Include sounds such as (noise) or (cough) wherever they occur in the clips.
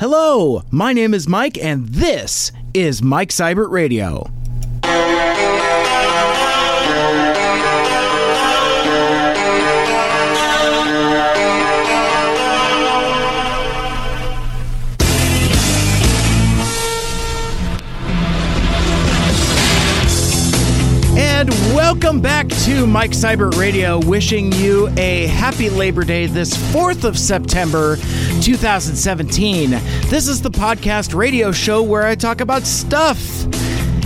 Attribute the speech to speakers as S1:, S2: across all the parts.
S1: Hello, my name is Mike, and this is Mike Seibert Radio. Welcome back to Mike Seibert Radio, wishing you a happy Labor Day this 4th of September, 2017. This is the podcast radio show where I talk about stuff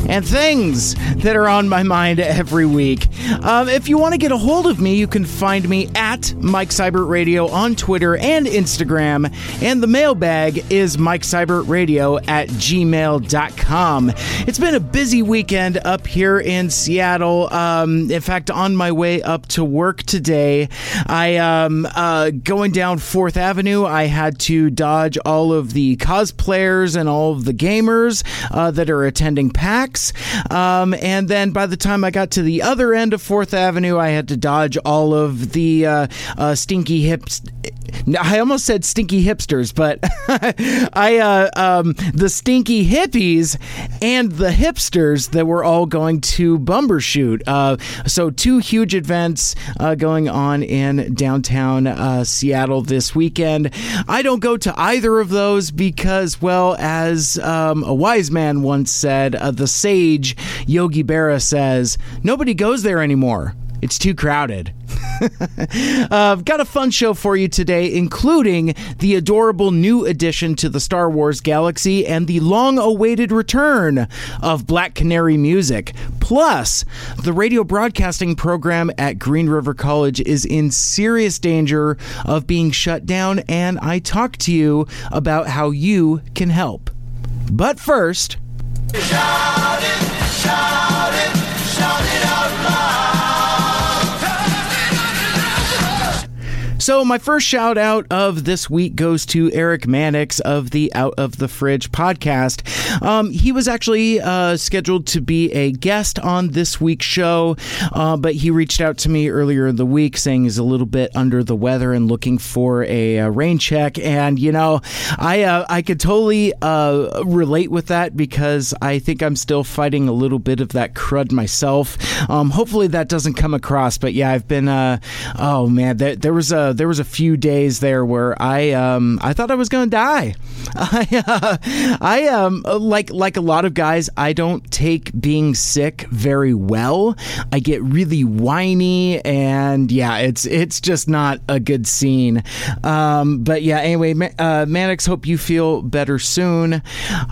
S1: and things that are on my mind every week. Um, if you want to get a hold of me, you can find me at Mike Seibert Radio on Twitter and Instagram. And the mailbag is Mike Seibert Radio at gmail.com. It's been a busy weekend up here in Seattle. Um, in fact, on my way up to work today, I um, uh, going down Fourth Avenue. I had to dodge all of the cosplayers and all of the gamers uh, that are attending PAX. Um, and then by the time I got to the other end of Fourth Avenue, I had to dodge all of the uh, uh, stinky hips. I almost said stinky hipsters, but (laughs) I uh, um, the stinky hippies and the hipsters that were all going to Bumbershoot. Uh, so two huge events uh, going on in downtown uh, Seattle this weekend. I don't go to either of those because, well, as um, a wise man once said, uh, the sage Yogi Berra says, nobody goes there anymore. It's too crowded. (laughs) uh, I've got a fun show for you today, including the adorable new addition to the Star Wars galaxy and the long awaited return of Black Canary music. Plus, the radio broadcasting program at Green River College is in serious danger of being shut down, and I talk to you about how you can help. But first,
S2: Shout it,
S1: So, my first shout out of this week goes to Eric Mannix of the Out of the Fridge podcast. Um, he was actually uh, scheduled to be a guest on this week's show, uh, but he reached out to me earlier in the week saying he's a little bit under the weather and looking for a, uh rain check. And, you know, I, uh, I could totally uh, relate with that because I think I'm still fighting a little bit of that crud myself. Um, hopefully that doesn't come across, but yeah, I've been, uh, oh man, there, there was a there was a few days there where I um I thought I was gonna die. (laughs) I uh, I um like like a lot of guys, I don't take being sick very well. I get really whiny, and yeah, it's it's just not a good scene. Um, but yeah, anyway, uh, hope you feel better soon.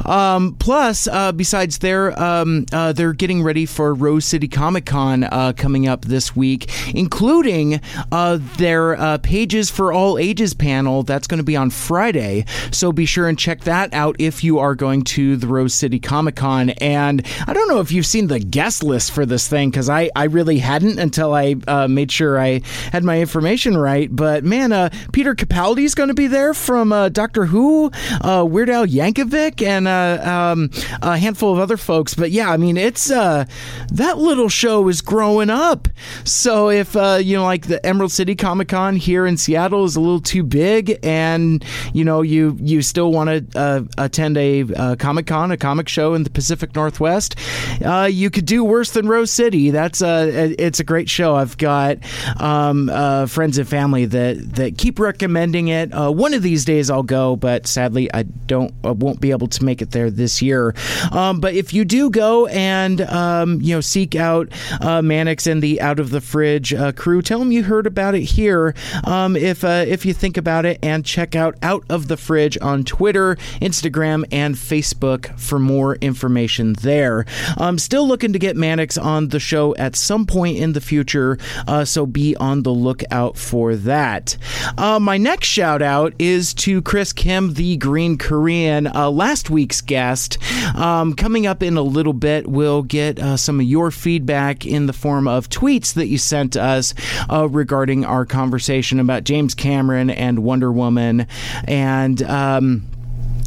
S1: Um, plus, uh, besides, they're um, uh, they're getting ready for Rose City Comic Con uh, coming up this week, including uh, their uh, Pages for All Ages panel. That's going to be on Friday, so be sure and check that out if you are going to the Rose City Comic Con. And I don't know if you've seen the guest list for this thing because I, I really hadn't until I uh, made sure I had my information right. But man, uh, Peter Capaldi is going to be there from uh, Doctor Who, uh, Weird Al Yankovic, and uh, um, a handful of other folks. But yeah, I mean, it's uh, that little show is growing up. So if you know, like the Emerald City Comic Con here in Seattle is a little too big, and you know, you you still want to uh, attend a uh, Comic Con, a comic show in the Pacific Northwest, uh, you could do worse than Rose City. That's a it's a great show. I've got um, uh, friends and family that that keep recommending it. Uh, one of these days I'll go, but sadly I don't I won't be able to make it there this year. Um, but if you do go and um, you know seek out uh, Mannix and the Out of the Fridge crew, tell them you heard about it here. Um, if uh, if you think about it, and check out Out of the Fridge on Twitter, Instagram, and Facebook for more information there. I'm still looking to get Mannix on the show at some point in the future, uh, so be on the lookout for that. Uh, my next shout out is to Chris Kim, the Green Korean, uh, last week's guest. Um, coming up in a little bit, we'll get uh, some of your feedback in the form of tweets that you sent us uh, regarding our conversation about James Cameron and Wonder Woman. And, um,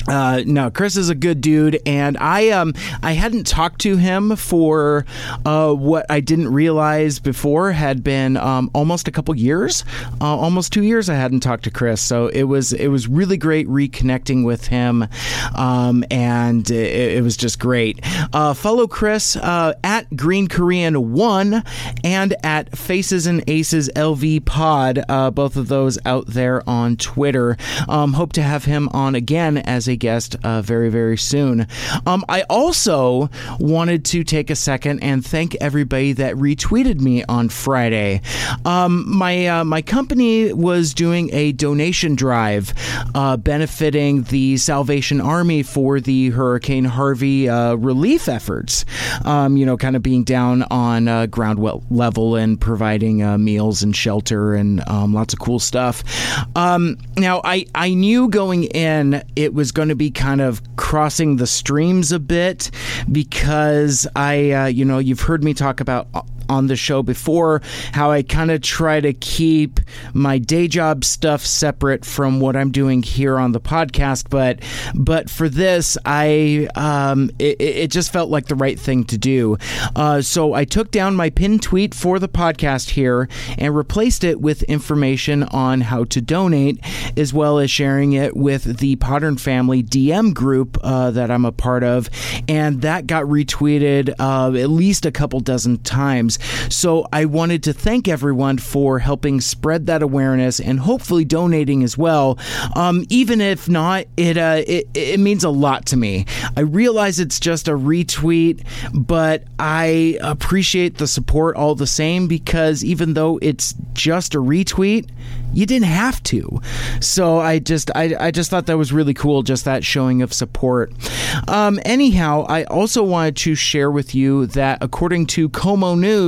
S1: Uh, no, Chris is a good dude, and I um I hadn't talked to him for uh, what I didn't realize before had been um, almost a couple years, uh, almost two years. I hadn't talked to Chris, so it was it was really great reconnecting with him, um, and it, it was just great. Uh, follow Chris uh, at Green Korean One and at Faces and Aces LV Pod, both of those out there on Twitter. Um, hope to have him on again as a guest uh, very, very soon. Um, I also wanted to take a second and thank everybody that retweeted me on Friday. Um, my uh, my company was doing a donation drive uh, benefiting the Salvation Army for the Hurricane Harvey uh, relief efforts. Um, you know, kind of being down on uh, ground level and providing uh, meals and shelter and um, lots of cool stuff. Um, now, I I knew going in it was going to be kind of crossing the streams a bit because I, uh, you know, you've heard me talk about on the show before how I kind of try to keep my day job stuff separate from what I'm doing here on the podcast but but for this I um, it, it just felt like the right thing to do. Uh, so I took down my pinned tweet for the podcast here and replaced it with information on how to donate as well as sharing it with the Podern family DM group uh, that I'm a part of. And that got retweeted uh, at least a couple dozen times so I wanted to thank everyone for helping spread that awareness and hopefully donating as well. Um, even if not, it, uh, it it means a lot to me. I realize it's just a retweet, but I appreciate the support all the same because even though it's just a retweet, you didn't have to. So I just I, I just thought that was really cool, just that showing of support. Um, anyhow, I also wanted to share with you that according to KOMO News,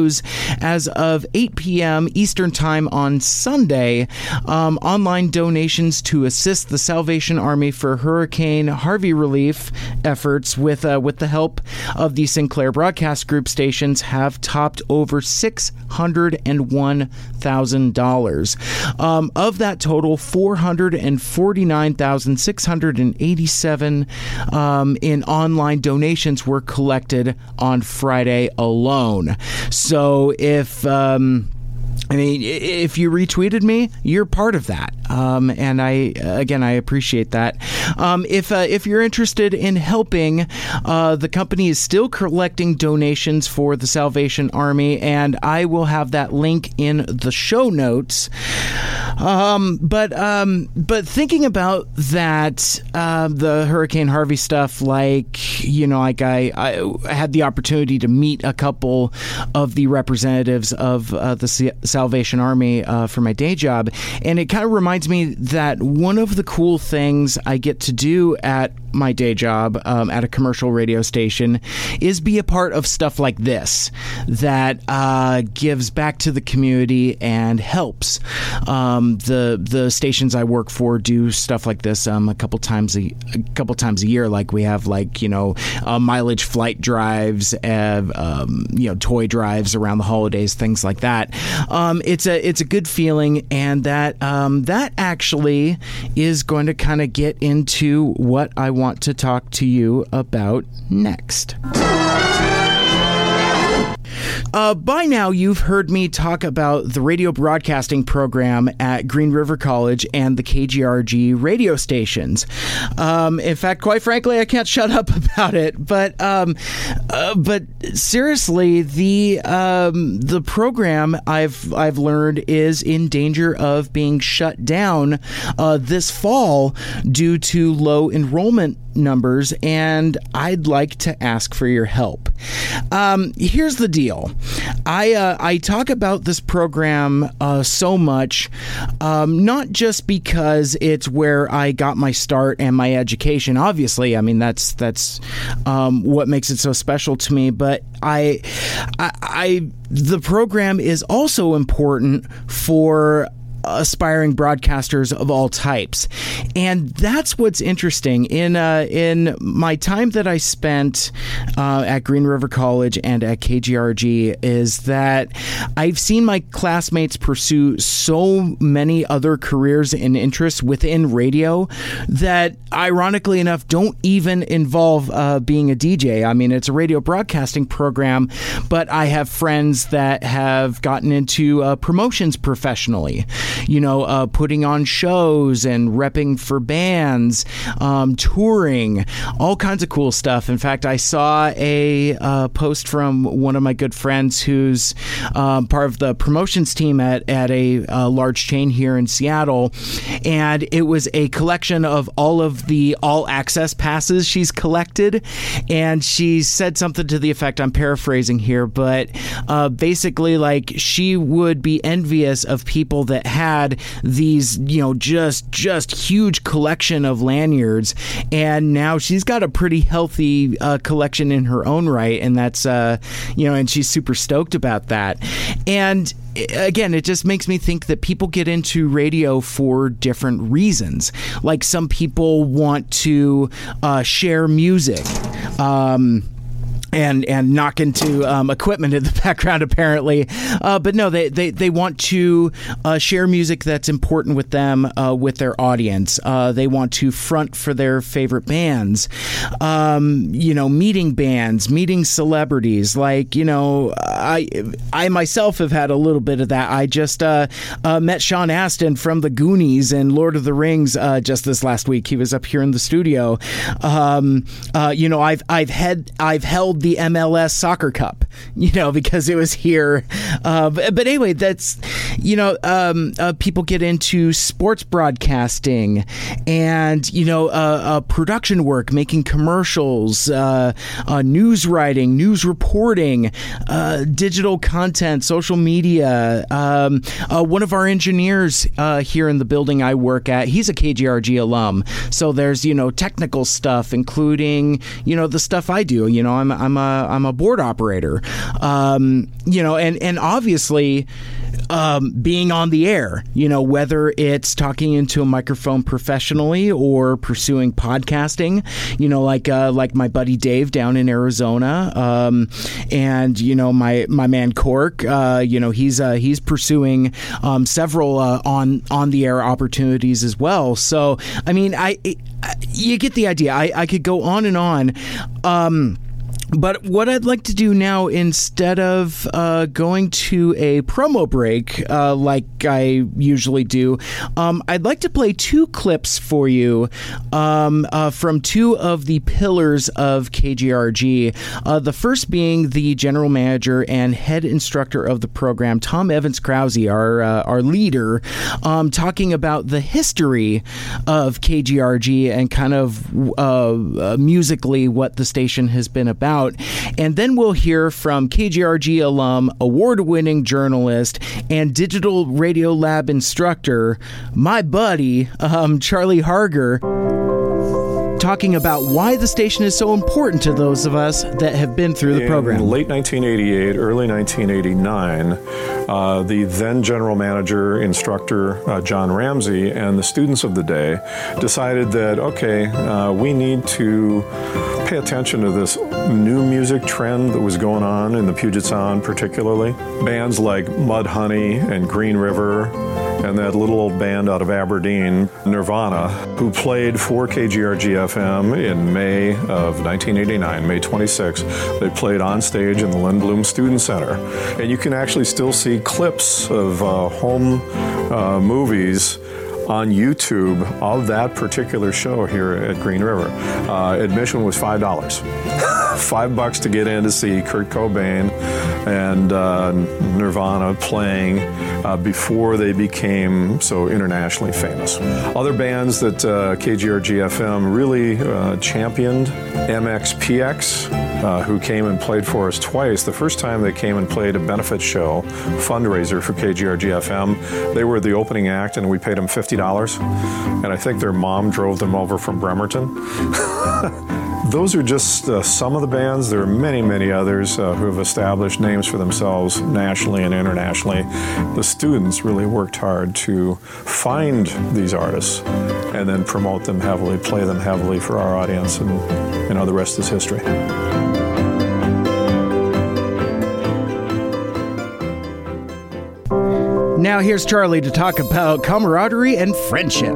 S1: as of 8 p.m. Eastern Time on Sunday, um, online donations to assist the Salvation Army for Hurricane Harvey relief efforts with uh, with the help of the Sinclair Broadcast Group stations have topped over six hundred and one thousand dollars. Um, of that total, four hundred and forty nine thousand six hundred and eighty seven um, in online donations were collected on Friday alone. So if um, I mean, if you retweeted me, you're part of that, um, and I again I appreciate that. Um, if uh, if you're interested in helping, uh, the company is still collecting donations for the Salvation Army, and I will have that link in the show notes. Um, but um, but thinking about that, uh, the Hurricane Harvey stuff, like you know, like I, I had the opportunity to meet a couple of the representatives of uh, the Salvation Army uh, for my day job, and it kind of reminds me that one of the cool things I get to do at my day job um, at a commercial radio station is be a part of stuff like this that uh, gives back to the community and helps. Um, the the stations I work for do stuff like this um, a couple times a, a, couple times a year. Like we have like you know uh, mileage flight drives, uh, you know toy drives around the holidays, things like that. Um, it's a it's a good feeling, and that um, that actually is going to kind of get into what I want to talk to you about next. Uh, by now, you've heard me talk about the radio broadcasting program at Green River College and the KGRG radio stations. Um, in fact, quite frankly, I can't shut up (laughs) about it. But um, uh, but seriously, the um, the program I've I've learned is in danger of being shut down uh, this fall due to low enrollment numbers, and I'd like to ask for your help. Um, here's the deal. I uh, I talk about this program uh, so much, um, not just because it's where I got my start and my education. Obviously, I mean that's that's um, what makes it so special to me. But I, I, I the program is also important for aspiring broadcasters of all types, and that's what's interesting. In uh, in my time that I spent uh, at Green River College and at KGRG is that I've seen my classmates pursue so many other careers and interests within radio that, ironically enough, don't even involve uh, being a DJ. I mean, it's a radio broadcasting program, but I have friends that have gotten into uh, promotions professionally, you know, uh, putting on shows and repping for bands, um, touring, all kinds of cool stuff. In fact, I saw a uh, post from one of my good friends who's um, part of the promotions team at, at a uh, large chain here in Seattle. And it was a collection of all of the all access passes she's collected. And she said something to the effect I'm paraphrasing here, but uh, basically, like, she would be envious of people that had these, you know, just, just huge collection of lanyards. And now she's got a pretty healthy uh, collection in her own right. And that's, uh, you know, and she's super stoked about that. And again, it just makes me think that people get into radio for different reasons. Like some people want to uh, share music. Um, and and knock into um, equipment in the (laughs) background apparently. Uh, but no they, they, they want to uh, share music that's important with them uh, with their audience. Uh, they want to front for their favorite bands. Um, you know meeting bands meeting celebrities. Like you know I I myself have had a little bit of that. I just uh, uh, met Sean Astin from the Goonies and Lord of the Rings just this last week. He was up here in the studio. Um, you know I've I've had I've held the MLS Soccer Cup, (laughs) you know, because it was here. Uh, but, but, anyway, that's, you know, um, uh, people get into sports broadcasting and, you know, uh, uh production work, making commercials, uh, uh, news writing, news reporting, digital content, social media. Um, one of our engineers here in the building I work at, he's a KGRG alum. So there's, you know, technical stuff, including, you know, the stuff I do. You know, I'm, I'm a I'm a board operator. Um, you know, and and obviously um, being on the air, you know, whether it's talking into a microphone professionally or pursuing podcasting, you know, like uh, like my buddy Dave down in Arizona, um, and you know my my man Cork, uh, you know, he's uh, he's pursuing um, several uh, on on the air opportunities as well. So I mean, I, I you get the idea. I, I could go on and on. But what I'd like to do now, instead of uh, going to a promo break uh, like I usually do, um, I'd like to play two clips for you um, uh, from two of the pillars of KGRG. Uh, the first being the general manager and head instructor of the program, Tom Evans Krause, our uh, our leader, um, talking about the history of KGRG and kind of uh, musically what the station has been about out. And then we'll hear from KGRG alum, award winning journalist, and digital radio lab instructor, my buddy, um, Charlie Harger talking about why the station is so important to those of us that have been through the
S3: In
S1: program.
S3: late 1988, early 1989, uh, the then general manager, instructor uh, John Ramsey, and the students of the day decided that, okay, uh, we need to pay attention to this new music trend that was going on in the Puget Sound, particularly. Bands like Mudhoney and Green River and that little old band out of Aberdeen, Nirvana, who played for KGRG FM in May of 1989, May 26. They played on stage in the Lindbloom Student Center. And you can actually still see clips of uh, home uh, movies on YouTube of that particular show here at Green River. Uh, admission was five dollars, (laughs) five bucks to get in to see Kurt Cobain and uh, Nirvana playing uh, before they became so internationally famous. Other bands that uh, KGRG FM really uh, championed, MXPX, uh, who came and played for us twice. The first time they came and played a benefit show, fundraiser for KGRG FM, they were the opening act, and we paid them fifty dollars. And I think their mom drove them over from Bremerton. (laughs) those are just uh, some of the bands. There are many, many others uh, who have established names for themselves nationally and internationally. The students really worked hard to find these artists and then promote them heavily, play them heavily for our audience, and you know the rest is history.
S1: Now here's Charlie to talk about camaraderie and friendship.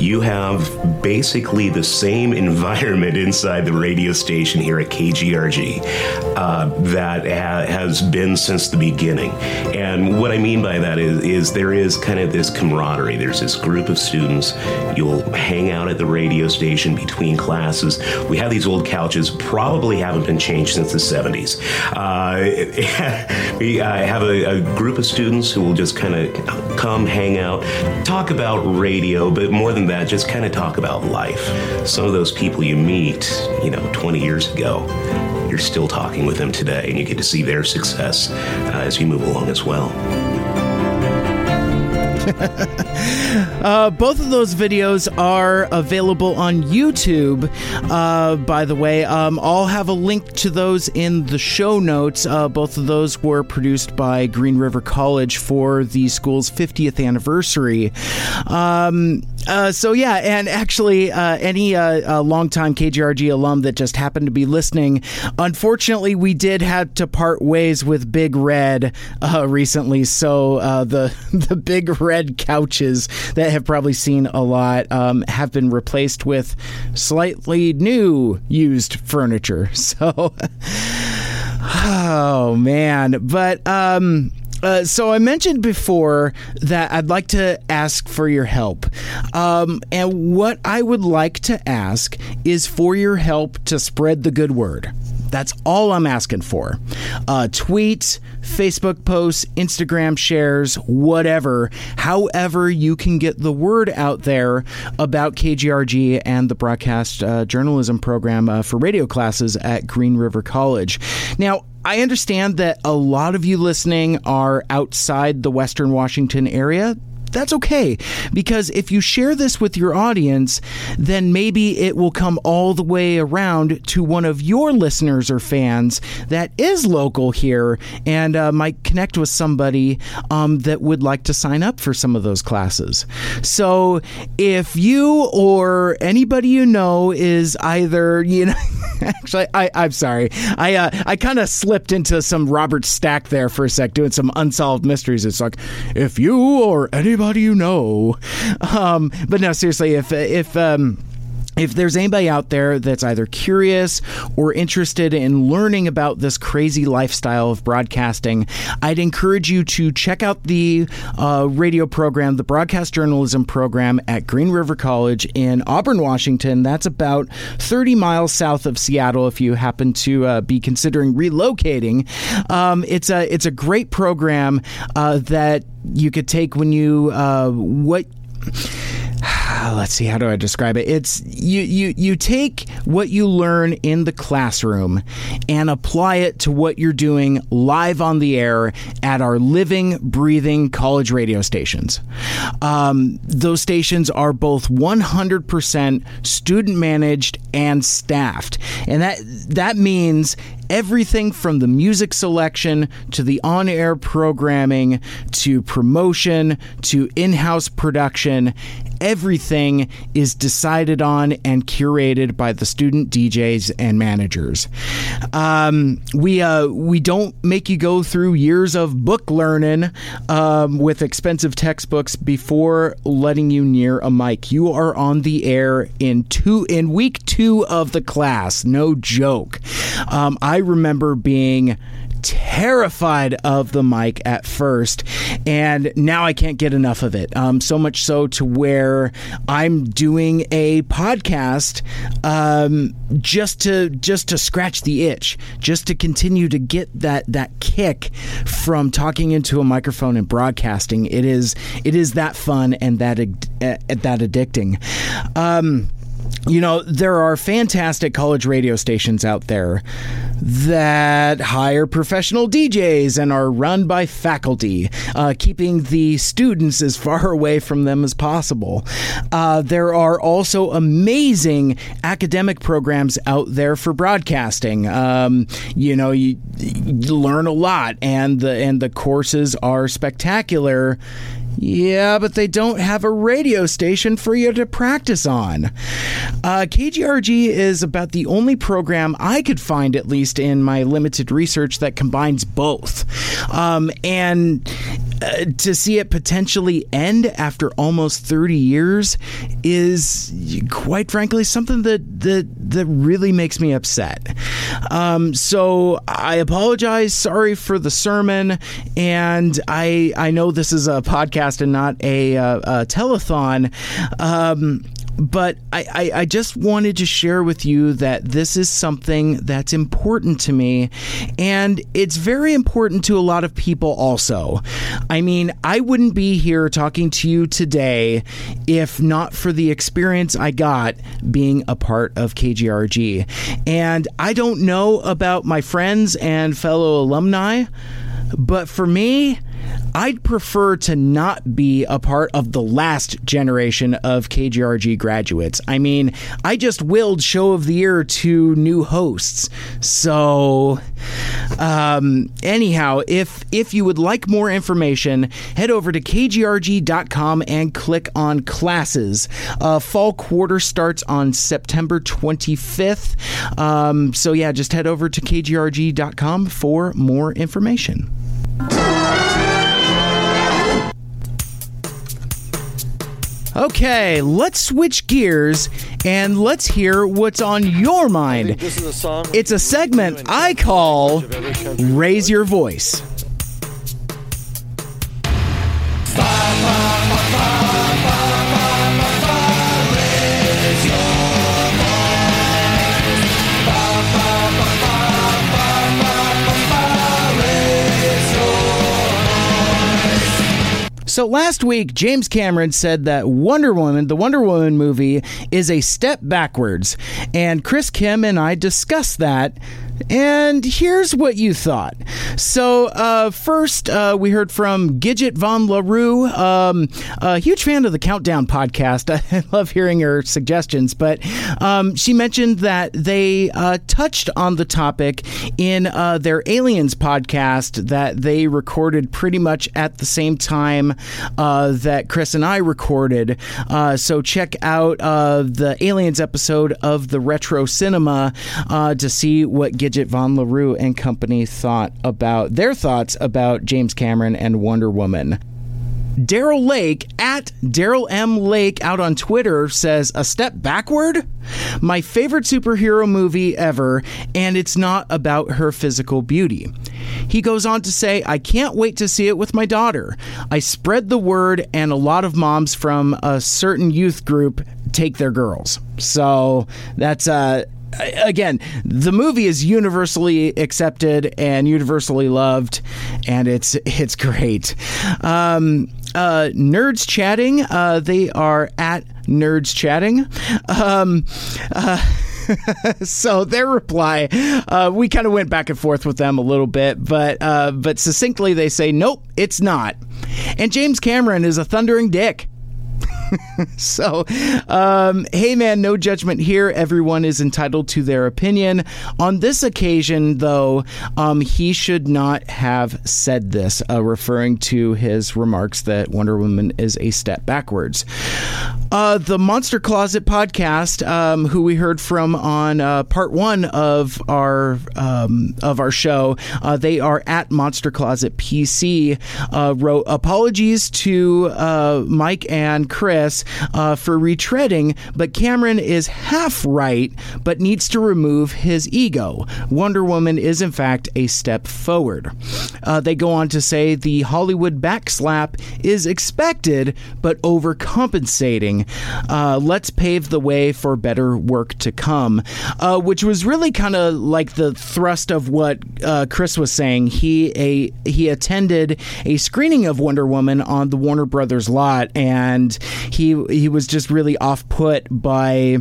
S4: You have basically the same (laughs) environment inside the radio station here at KGRG uh, that ha- has been since the beginning. And what I mean by that is, is there is kind of this camaraderie. There's this group of students. You'll hang out at the radio station between classes. We have these old couches, probably haven't been changed since the 70s. Uh, (laughs) we uh, have a, a group of students who will just kind of come, hang out, talk about radio, but more than that, just kind of talk about life. Some of those people you meet, you know, 20 years ago, you're still talking with them today, and you get to see their success uh, as you move along as well. (laughs)
S1: Uh, both of those videos are available on YouTube, uh, by the way. Um, I'll have a link to those in the show notes. Uh, both of those were produced by Green River College for the school's 50th anniversary. Um, uh, so, yeah, and actually, uh, any uh, uh, longtime KGRG alum that just happened to be listening, unfortunately, we did have to part ways with Big Red uh, recently. So, the, (laughs) the Big Red couches that have probably seen a lot um, have been replaced with slightly new used furniture. (laughs) So, (sighs) oh man, but um. Uh, so I mentioned before that I'd like to ask for your help, um, and what I would like to ask is for your help to spread the good word. That's all I'm asking for. Uh, tweets, Facebook posts, Instagram shares, whatever. However, you can get the word out there about KGRG and the broadcast uh, journalism program uh, for radio classes at Green River College. Now, I understand that a lot of you listening are outside the Western Washington area that's okay because if you share this with your audience, then maybe it will come all the way around to one of your listeners or fans that is local here and uh, might connect with somebody um, that would like to sign up for some of those classes. So if you or anybody you know is either, you know, (laughs) actually, I, I'm sorry, I uh, I kind of slipped into some Robert Stack there for a sec, doing some unsolved mysteries. It's like if you or anybody you know, um, but no, seriously, if if um, if there's anybody out there that's either curious or interested in learning about this crazy lifestyle of broadcasting, I'd encourage you to check out the uh, radio program, the broadcast journalism program at Green River College in Auburn, Washington. That's about 30 miles south of Seattle. If you happen to uh, be considering relocating, um, it's a it's a great program uh, that you could take when you uh, what (sighs) let's see how do i describe it it's you you you take what you learn in the classroom and apply it to what you're doing live on the air at our living breathing college radio stations um, those stations are both 100% student managed and staffed and that that means everything from the music selection to the on air programming to promotion to in house production. Everything is decided on and curated by the student DJs and managers. Um, we uh, we don't make you go through years of book learning um, with expensive textbooks before letting you near a mic. You are on the air in two in week two of the class. No joke. Um, I remember being terrified of the mic at first, and now I can't get enough of it. Um, so much so to where I'm doing a podcast um, just to just to scratch the itch, just to continue to get that that kick from talking into a microphone and broadcasting. It is it is that fun and that uh, that addicting. Um, you know, there are fantastic college radio stations out there that hire professional DJs and are run by faculty, uh, keeping the students as far (laughs) away from them as possible. Uh, there are also amazing academic programs out there for broadcasting. Um, you know, you, you learn a lot, and the and the courses are spectacular. Yeah, but they don't have a radio station for you to practice on. Uh, KGRG is about the only program I could find, at least in my limited research, that combines both. Um, and uh, to see it potentially end after almost 30 years is quite frankly something that that, that really makes me upset. Um, so I apologize. Sorry for the sermon, and I I know this is a podcast and not a, uh, a telethon. Um, but I, I, I, just wanted to share with you that this is something that's important to me, and it's very important to a lot of people also. I mean, I wouldn't be here talking to you today if not for the experience I got being a part of KGRG. And I don't know about my friends and fellow alumni, but for me, I'd prefer to not be a part of the last generation of KGRG graduates. I mean, I just willed Show of the Year to new hosts. So, um, anyhow, if if you would like more information, head over to kgrg.com and click on classes. Uh, fall quarter starts on September 25th. Um, so yeah, just head over to kgrg.com for more information. Okay, let's switch gears and let's hear what's on your mind.
S5: This is a song.
S1: It's a segment I call Raise Your Voice. So last week, James Cameron said that Wonder Woman, the Wonder Woman movie, is a step backwards. And Chris Kim and I discussed that and here's what you thought. So, uh, first, uh, we heard from Gidget Von LaRue, um, a huge fan of the Countdown podcast. (laughs) I love hearing her suggestions, but um, she mentioned that they uh, touched on the topic in uh, their Aliens podcast that they recorded pretty much at the same time uh, that Chris and I recorded. Uh, so, check out the Aliens episode of the Retro Cinema to see what Gidget Gidget Von LaRue and company thought about their thoughts about James Cameron and Wonder Woman. Daryl Lake at Daryl M. Lake out on Twitter says, A step backward? My favorite superhero movie ever, and it's not about her physical beauty. He goes on to say, I can't wait to see it with my daughter. I spread the word, and a lot of moms from a certain youth group take their girls. So that's uh, again, the movie is universally accepted and universally loved, and it's it's great. Um, uh, nerds chatting. Uh, they are at nerds chatting. Um, uh, (laughs) so their reply, uh, we kind of went back and forth with them a little bit, but uh, but succinctly they say, nope, it's not. And James Cameron is a thundering dick. (laughs) so, um, hey man, no judgment here. Everyone is entitled to their opinion. On this occasion, though, um, he should not have said this, uh, referring to his remarks that Wonder Woman is a step backwards. Uh, the Monster Closet podcast, um, who we heard from on uh, part one of our um, of our show, uh, they are at Monster Closet PC. Uh, wrote apologies to uh, Mike and Chris uh, for retreading, but Cameron is half right, but needs to remove his ego. Wonder Woman is in fact a step forward. they go on to say the Hollywood backslap is expected, but overcompensating. Uh, let's pave the way for better work to come, uh, which was really kind of like the thrust of what uh, Chris was saying. He a he attended a screening of Wonder Woman on the Warner Brothers lot, and he he was just really off put by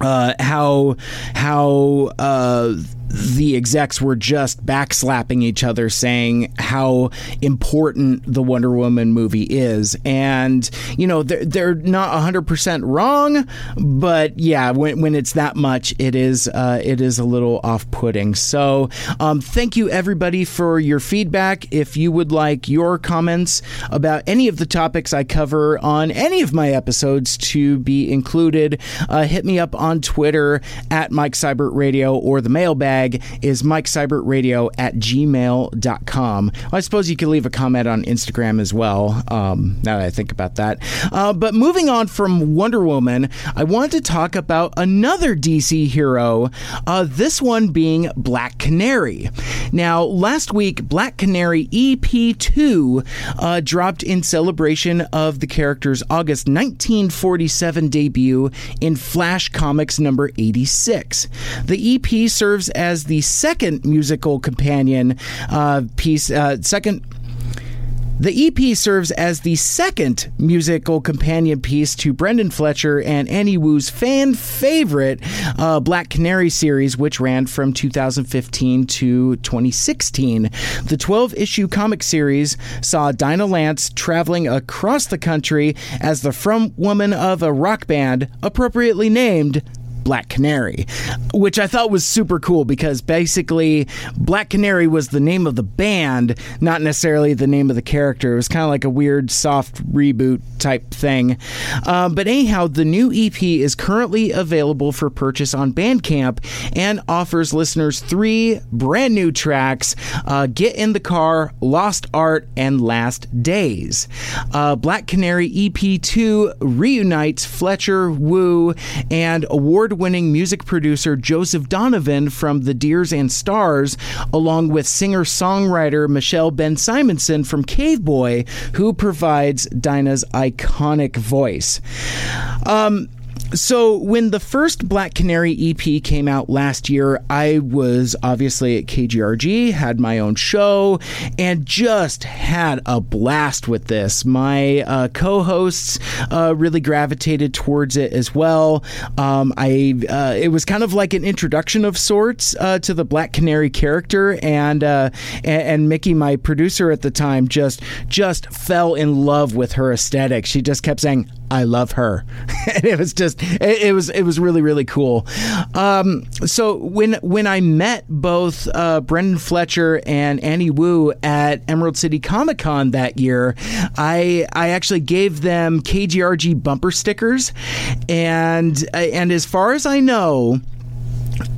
S1: uh, how how uh, the execs were just backslapping each other, saying how important the Wonder Woman movie is, and you know they're they're not hundred percent wrong, but yeah, when when it's that much, it is uh, it is a little off putting. So um, thank you everybody for your feedback. If you would like your comments about any of the topics I cover on any of my episodes to be included, uh, hit me up on Twitter at Mike Cybert Radio or the mailbag is MikeCybertRadio at gmail.com. I suppose you could leave a comment on Instagram as well, um, now that I think about that. Uh, but moving on from Wonder Woman, I want to talk about another DC hero, uh, this one being Black Canary. Now, last week, Black Canary EP2 uh, dropped in celebration of the character's August 1947 debut in Flash Comics number 86. The EP serves as the second musical companion uh, piece, uh, second. The EP serves as the second musical companion piece to Brenden Fletcher and Annie Wu's fan favorite uh, Black Canary series, which ran from 2015 to 2016. The 12 issue comic series saw Dinah Lance traveling across the country as the front woman of a rock band, appropriately named Black Canary, which I thought was super cool because basically Black Canary was the name of the band, not necessarily the name of the character. It was kind of like a weird soft reboot type thing. Um, but anyhow, the new EP is currently available for purchase on Bandcamp and offers listeners three brand new tracks uh, Get in the Car, Lost Art, and Last Days. Uh, Black Canary EP2 reunites Fletcher, Wu, and award winning music producer Joseph Donovan from The Dears and Stars, along with singer songwriter Michelle Ben Simonson from Cave Boy, who provides Dinah's iconic voice. Um, so when the first Black Canary EP came out last year, I was obviously at KGRG, had my own show, and just had a blast with this. My uh, co-hosts uh, really gravitated towards it as well. Um, I uh, it was kind of like an introduction of sorts uh, to the Black Canary character, and, uh, and and Mickey, my producer at the time, just just fell in love with her aesthetic. She just kept saying, I love her. (laughs) and it was just it, it, was it was really really cool. Um, so when when I met both uh, Brenden Fletcher and Annie Wu at Emerald City Comic Con that year, I I actually gave them KGRG bumper stickers, and and as far as I know.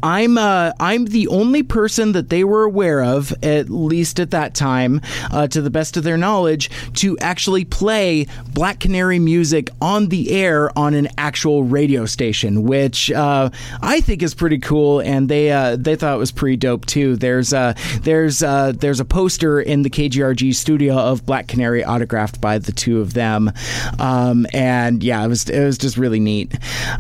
S1: I'm uh, I'm the only person that they were aware of, at least at that time, uh, to the best of their knowledge, to actually play Black Canary music on the air on an actual radio station, which uh, I think is pretty cool, and they uh, they thought it was pretty dope too. There's uh, there's uh, there's a poster in the KGRG studio of Black Canary autographed by the two of them, um, and yeah, it was it was just really neat.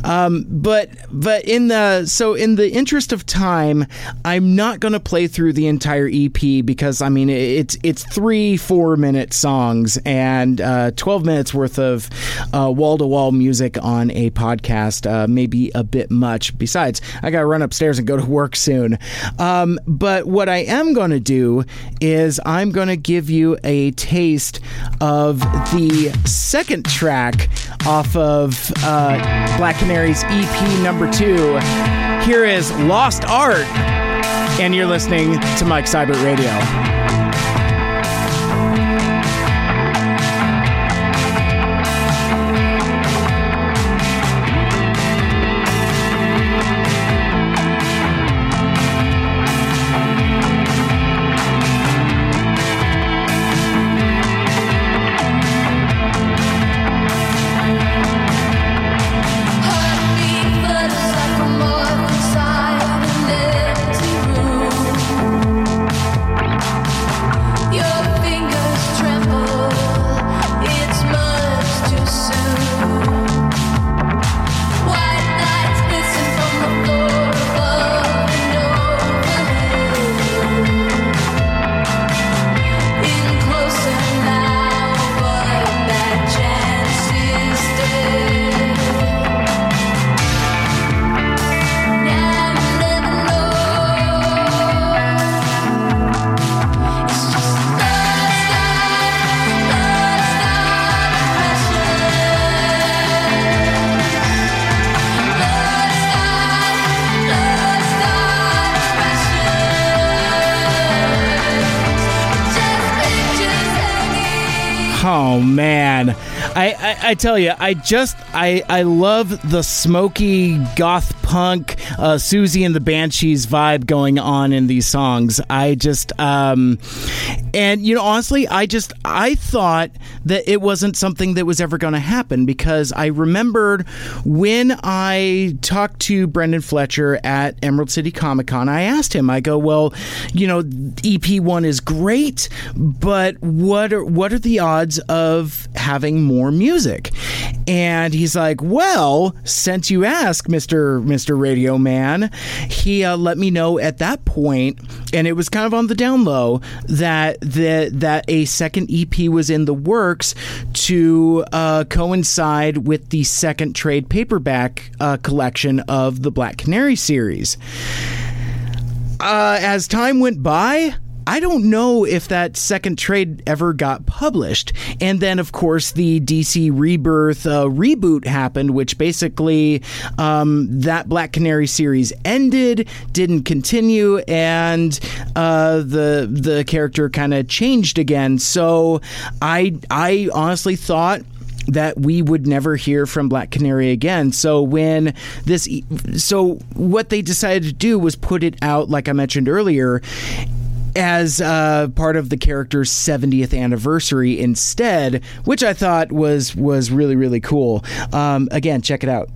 S1: Um, but but in the so in the interest of time, I'm not going to play through the entire EP because I mean it's it's three four minute songs and uh, 12 minutes worth of wall to wall music on a podcast, uh, maybe a bit much. Besides, I got to run upstairs and go to work soon. Um, but what I am going to do is I'm going to give you a taste of the second track off of uh, Black Canary's EP number two. Here is Lost Art, and you're listening to Mike Cybert Radio. Oh man, I, I I tell you, I just I I love the smoky goth punk uh, Siouxsie and the Banshees vibe going on in these songs. I just um, and you know honestly, I just I thought that it wasn't something that was ever going to happen because I remembered when I talked to Brenden Fletcher at Emerald City Comic Con. I asked him, I go, well, you know, EP one is great, but what are what are the odds of having more music? And he's like, well, since you ask, Mister Mister Radio Man, he uh, let me know at that point, and it was kind of on the down low that that that a second EP was in the works to uh, coincide with the second trade paperback uh, collection of the Black Canary series. Uh, as time went by, I don't know if that second trade ever got published. And then, of course, the DC Rebirth uh, reboot happened, which basically um, that Black Canary series ended, didn't continue, and uh, the the character kind of changed again. So I I honestly thought that we would never hear from Black Canary again. So when this, so what they decided to do was put it out, like I mentioned earlier, as uh, part of the character's 70th anniversary instead, which I thought was was really really cool. Um, again, check it out.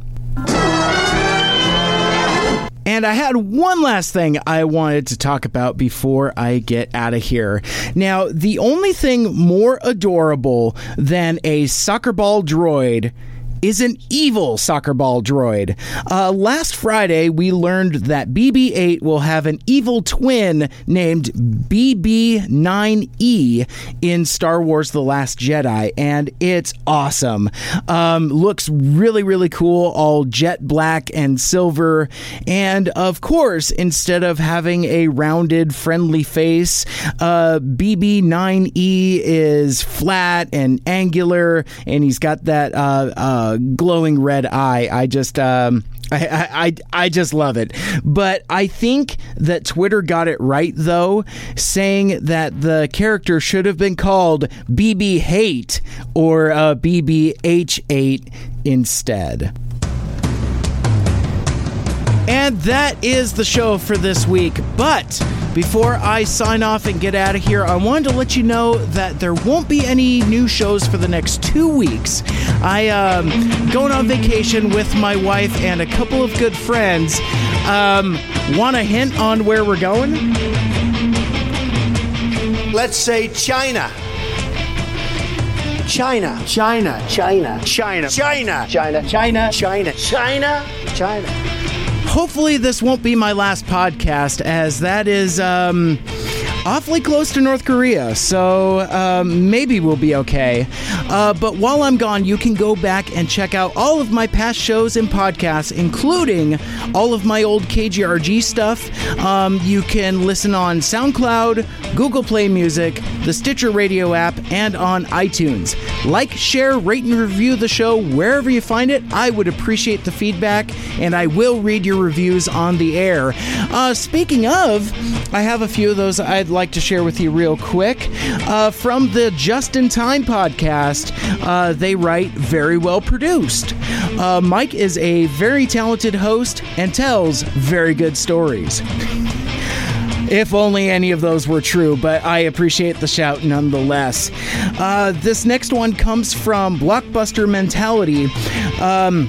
S1: And I had one last thing I wanted to talk about before I get out of here. Now, the only thing more adorable than a soccer ball droid is an evil soccer ball droid. Uh, last Friday, we learned that BB 8 will have an evil twin named BB 9E in Star Wars The Last Jedi, and it's awesome. Um, looks really, really cool, all jet black and silver. And of course, instead of having a rounded, friendly face, uh, BB 9E is flat and angular, and he's got that uh, glowing red eye. I just. Um, I, I, I I just love it. But I think that Twitter got it right, though, saying that the character should have been called BB Hate or uh, BBH8 instead. And that is the show for this week. But before I sign off and get out of here, I wanted to let you know that there won't be any new shows for the next two weeks. I um going on vacation with my wife and a couple of good friends. Um, want a hint on where we're going?
S2: Let's say China. China. China. China. China. China. China.
S1: China.
S2: China. China. China.
S1: Hopefully this won't be my last podcast as that is um awfully close to North Korea, so um, maybe we'll be okay. Uh, but while I'm gone, you can go back and check out all of my past shows and podcasts, including all of my old KGRG stuff. Um, you can listen on SoundCloud, Google Play Music, the Stitcher Radio app, and on iTunes. Like, share, rate, and review the show wherever you find it. I would appreciate the feedback, and I will read your reviews on the air. Uh, speaking of, I have a few of those I'd like to share with you real quick. Uh, from the Just in Time podcast, uh, they write very well produced. Uh, Mike is a very talented host and tells very good stories. If only any of those were true, but I appreciate the shout nonetheless. Uh, this next one comes from Blockbuster Mentality. Um,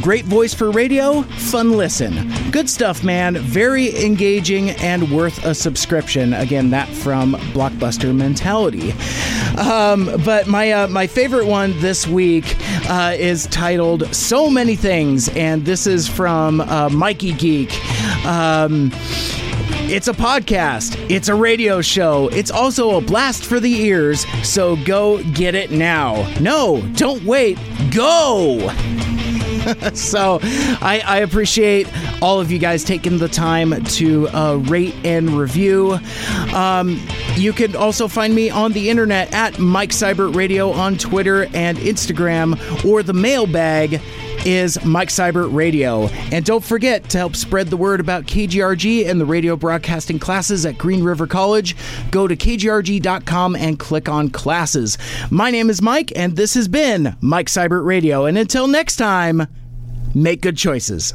S1: great voice for radio, fun listen. Good stuff, man. Very engaging and worth a subscription. Again, that from Blockbuster Mentality. Um, but my uh, my favorite one this week uh, is titled "So Many Things," and this is from uh, Mikey Geek. Um, it's a podcast. It's a radio show. It's also a blast for the ears. So go get it now. No, don't wait. Go. (laughs) so I, I appreciate all of you guys taking the time to uh, rate and review. Um, you can also find me on the internet at Mike Seibert Radio on Twitter and Instagram or the mailbag is Mike Seibert Radio. And don't forget to help spread the word about KGRG and the radio broadcasting classes at Green River College. Go to kgrg.com and click on classes. My name is Mike, and this has been Mike Seibert Radio. And until next time, make good choices.